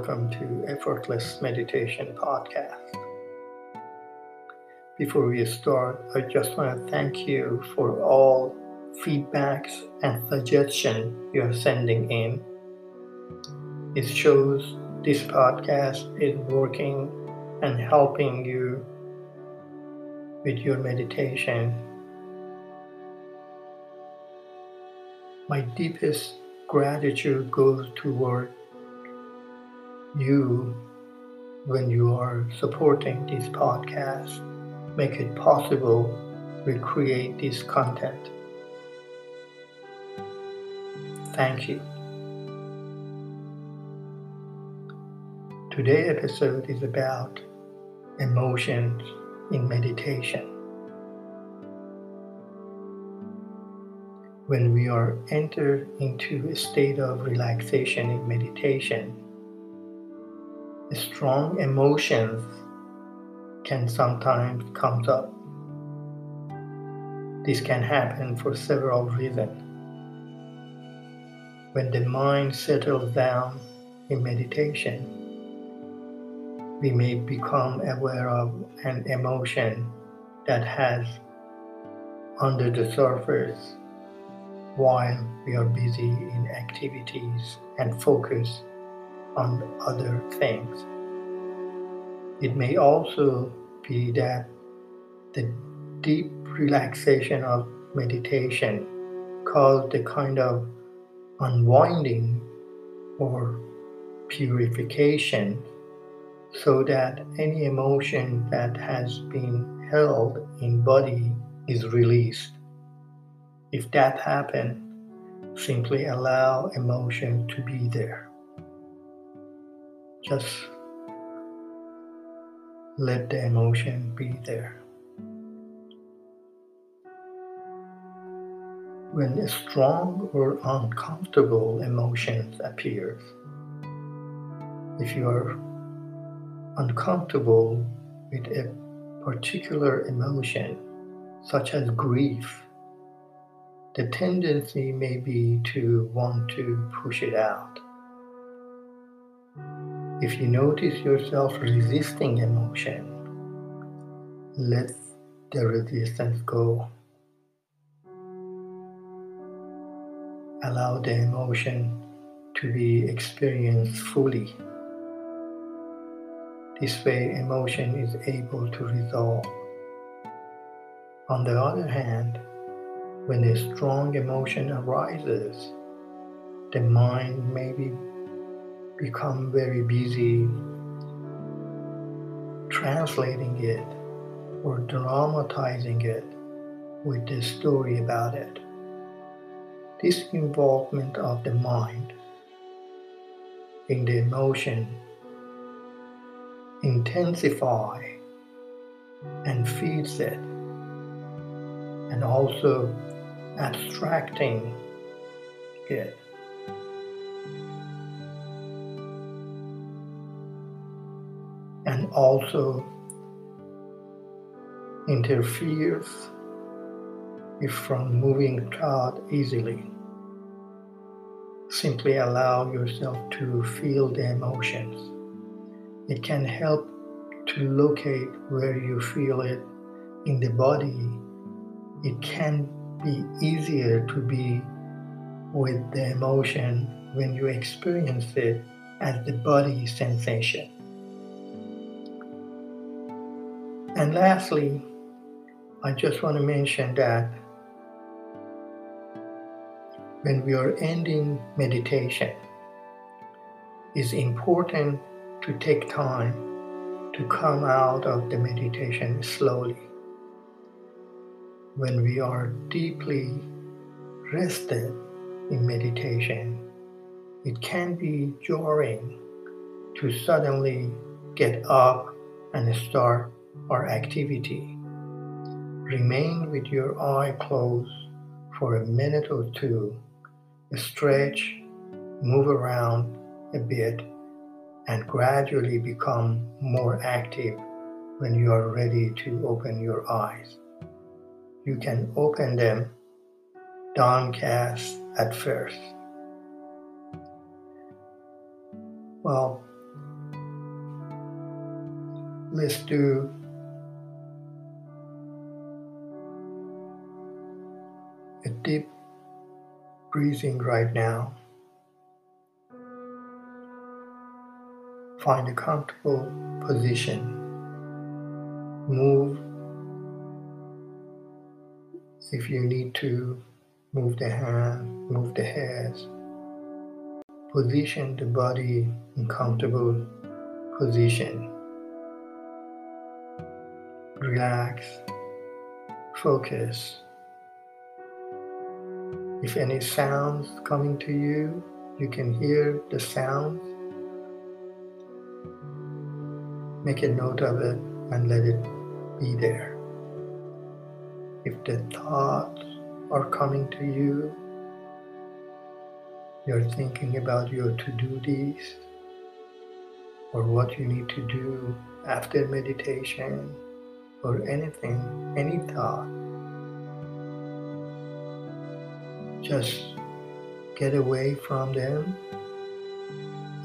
Welcome to Effortless Meditation Podcast. Before we start, I just want to thank you for all feedbacks and suggestions you're sending in. It shows this podcast is working and helping you with your meditation. My deepest gratitude goes toward you when you are supporting this podcast, make it possible we create this content. Thank you. Today's episode is about emotions in meditation. When we are entered into a state of relaxation in meditation, strong emotions can sometimes come up. This can happen for several reasons. When the mind settles down in meditation, we may become aware of an emotion that has under the surface while we are busy in activities and focus on other things. It may also be that the deep relaxation of meditation caused a kind of unwinding or purification so that any emotion that has been held in body is released. If that happens, simply allow emotion to be there. Just let the emotion be there. When a strong or uncomfortable emotion appears, if you are uncomfortable with a particular emotion, such as grief, the tendency may be to want to push it out. If you notice yourself resisting emotion, let the resistance go. Allow the emotion to be experienced fully. This way, emotion is able to resolve. On the other hand, when a strong emotion arises, the mind may be, become very busy translating it or dramatizing it with the story about it. This involvement of the mind in the emotion intensify and feeds it and also abstracting it and also interferes if from moving thought easily. Simply allow yourself to feel the emotions. It can help to locate where you feel it in the body. It can be easier to be with the emotion when you experience it as the body sensation. And lastly, I just want to mention that when we are ending meditation, it's important to take time to come out of the meditation slowly. When we are deeply rested in meditation, it can be jarring to suddenly get up and start our activity. Remain with your eye closed for a minute or two, stretch, move around a bit and gradually become more active when you are ready to open your eyes. You can open them downcast at first. Well, let's do a deep breathing right now. Find a comfortable position. Move if you need to. Move the hand, move the head. Position the body in comfortable position. Relax. Focus. If any sounds coming to you, you can hear the sounds. Make a note of it and let it be there. If the thoughts are coming to you, you're thinking about your to do list or what you need to do after meditation or anything, any thought. Just get away from them,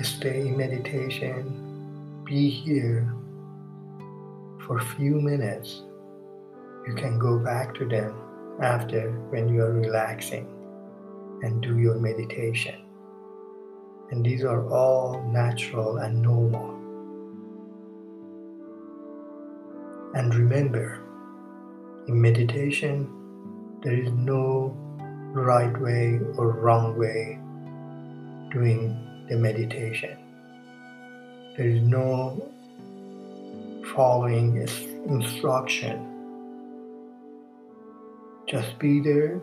stay in meditation, be here for a few minutes. You can go back to them after when you are relaxing and do your meditation. And these are all natural and normal. And remember, in meditation, there is no right way or wrong way doing the meditation. There is no following instruction. Just be there,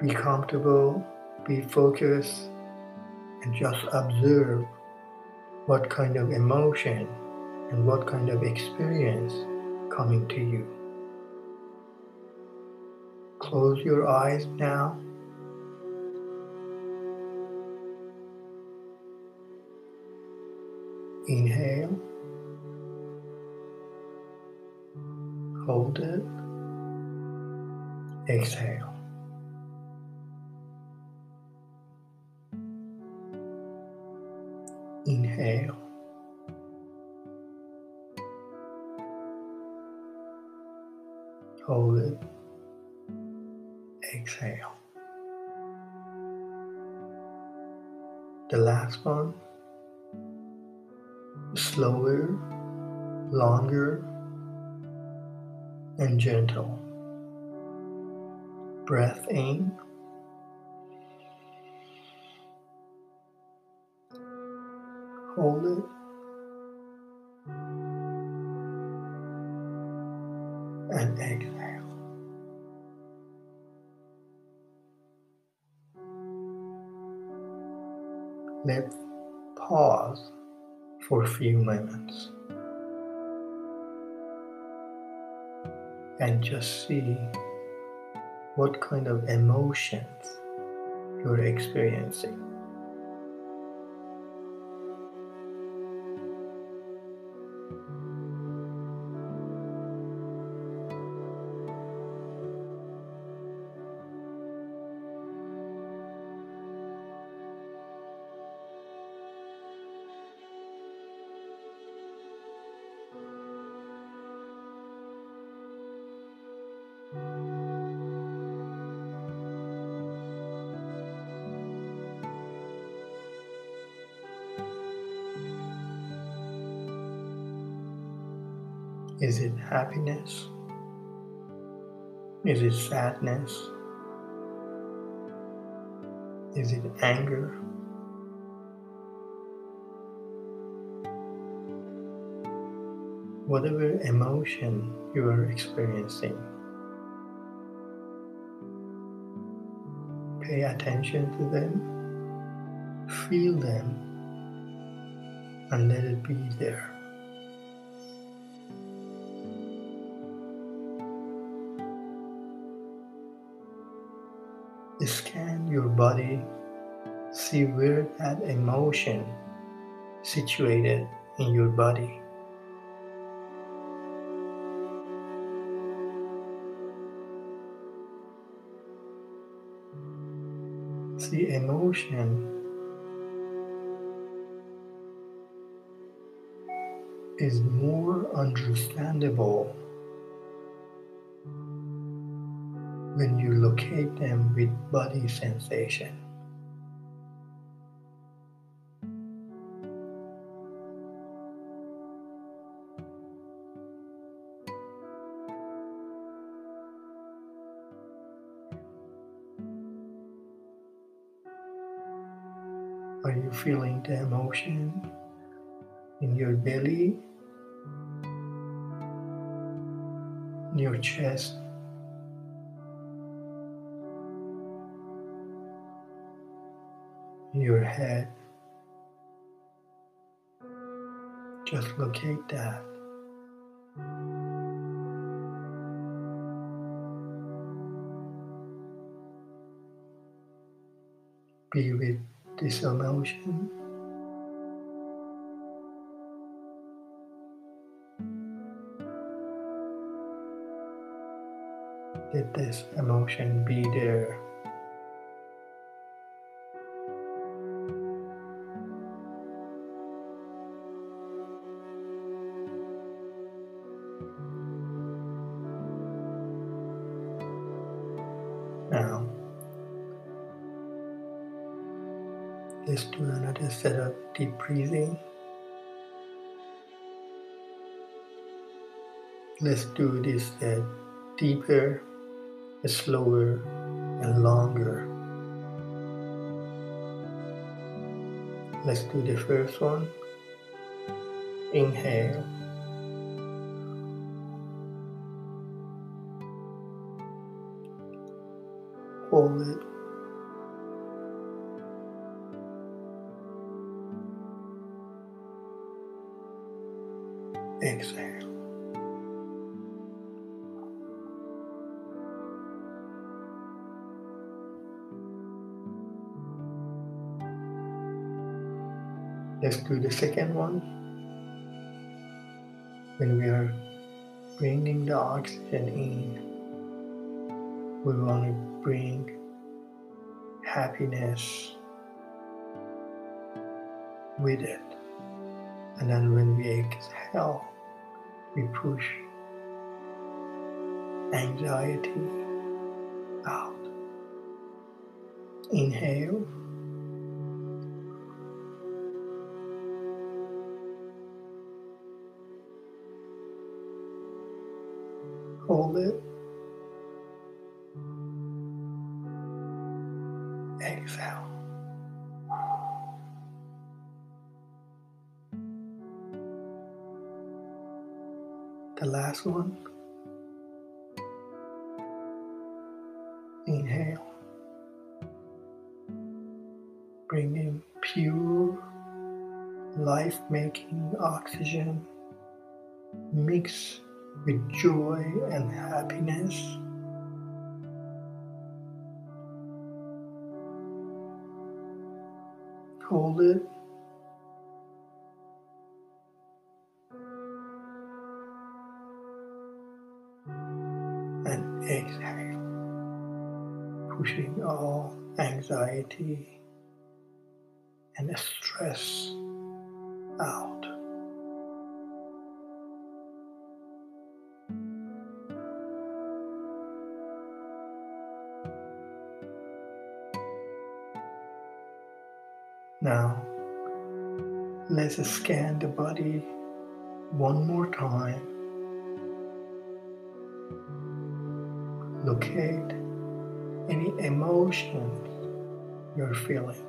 be comfortable, be focused, and just observe what kind of emotion and what kind of experience coming to you. Close your eyes now. Inhale. Hold it. Exhale. And gentle. Breath in. Hold it. And exhale. Let's pause for a few moments and just see what kind of emotions you're experiencing. Is it happiness? Is it sadness? Is it anger? Whatever emotion you are experiencing, pay attention to them, feel them, and let it be there. Scan your body, see where that emotion situated in your body. See emotion is more understandable when you locate them with body sensation. Are you feeling the emotion in your belly, in your chest? Your head. Just locate that. Be with this emotion. Let this emotion be there. Let's do another set of deep breathing. Let's do this uh, deeper, slower, and longer. Let's do the first one. Inhale. Hold it. Exhale. Let's do the second one. When we are bringing the oxygen in, we want to bring happiness with it. And then when we exhale, we push anxiety out. Inhale. Hold it. The last one. Inhale. Bring in pure, life making oxygen. Mix with joy and happiness. Hold it. Exhale, pushing all anxiety and stress out. Now, let's scan the body one more time. Locate any emotions you're feeling.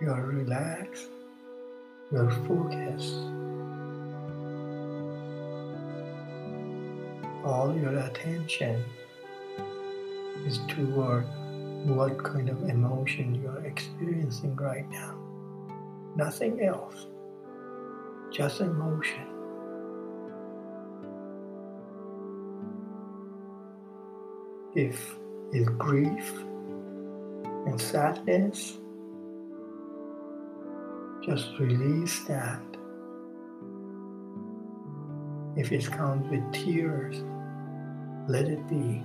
You're relaxed, you're focused. all your attention is toward what kind of emotion you are experiencing right now. Nothing else, just emotion. If it's grief and sadness, just release that. If it comes with tears, let it be.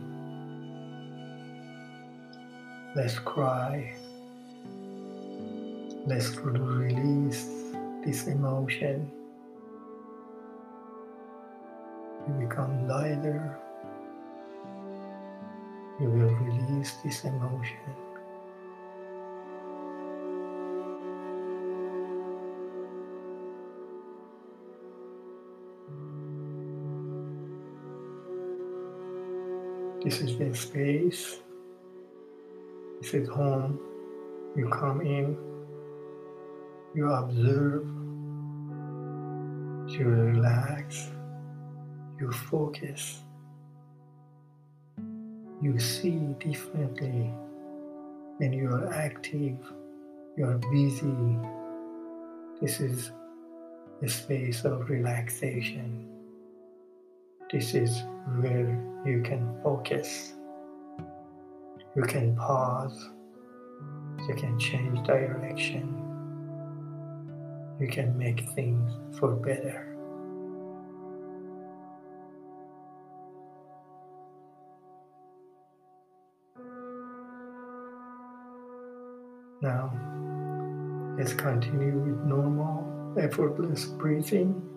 Let's cry. Let's release this emotion. You become lighter. You will release this emotion. This is the space. Is home. You come in, you observe, you relax, you focus, you see differently when you are active, you are busy. This is a space of relaxation. This is where you can focus. You can pause. You can change direction. You can make things for better. Now, let's continue with normal, effortless breathing.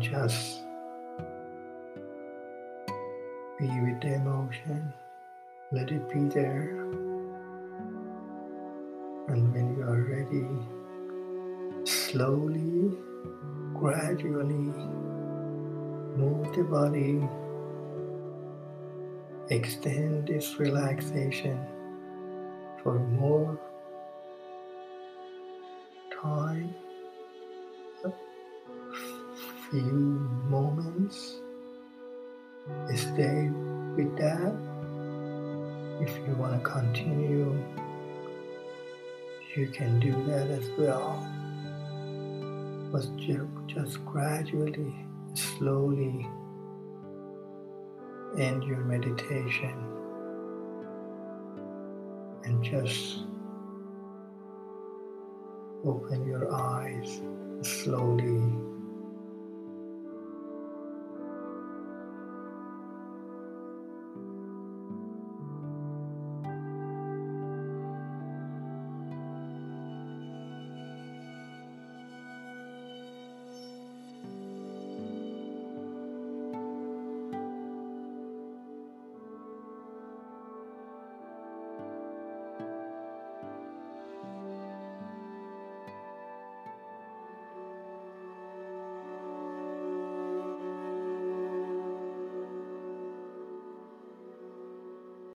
Just be with the emotion. Let it be there. And when you are ready, slowly, gradually move the body. Extend this relaxation for more time few moments. Stay with that. If you want to continue, you can do that as well. But just gradually, slowly end your meditation and just open your eyes slowly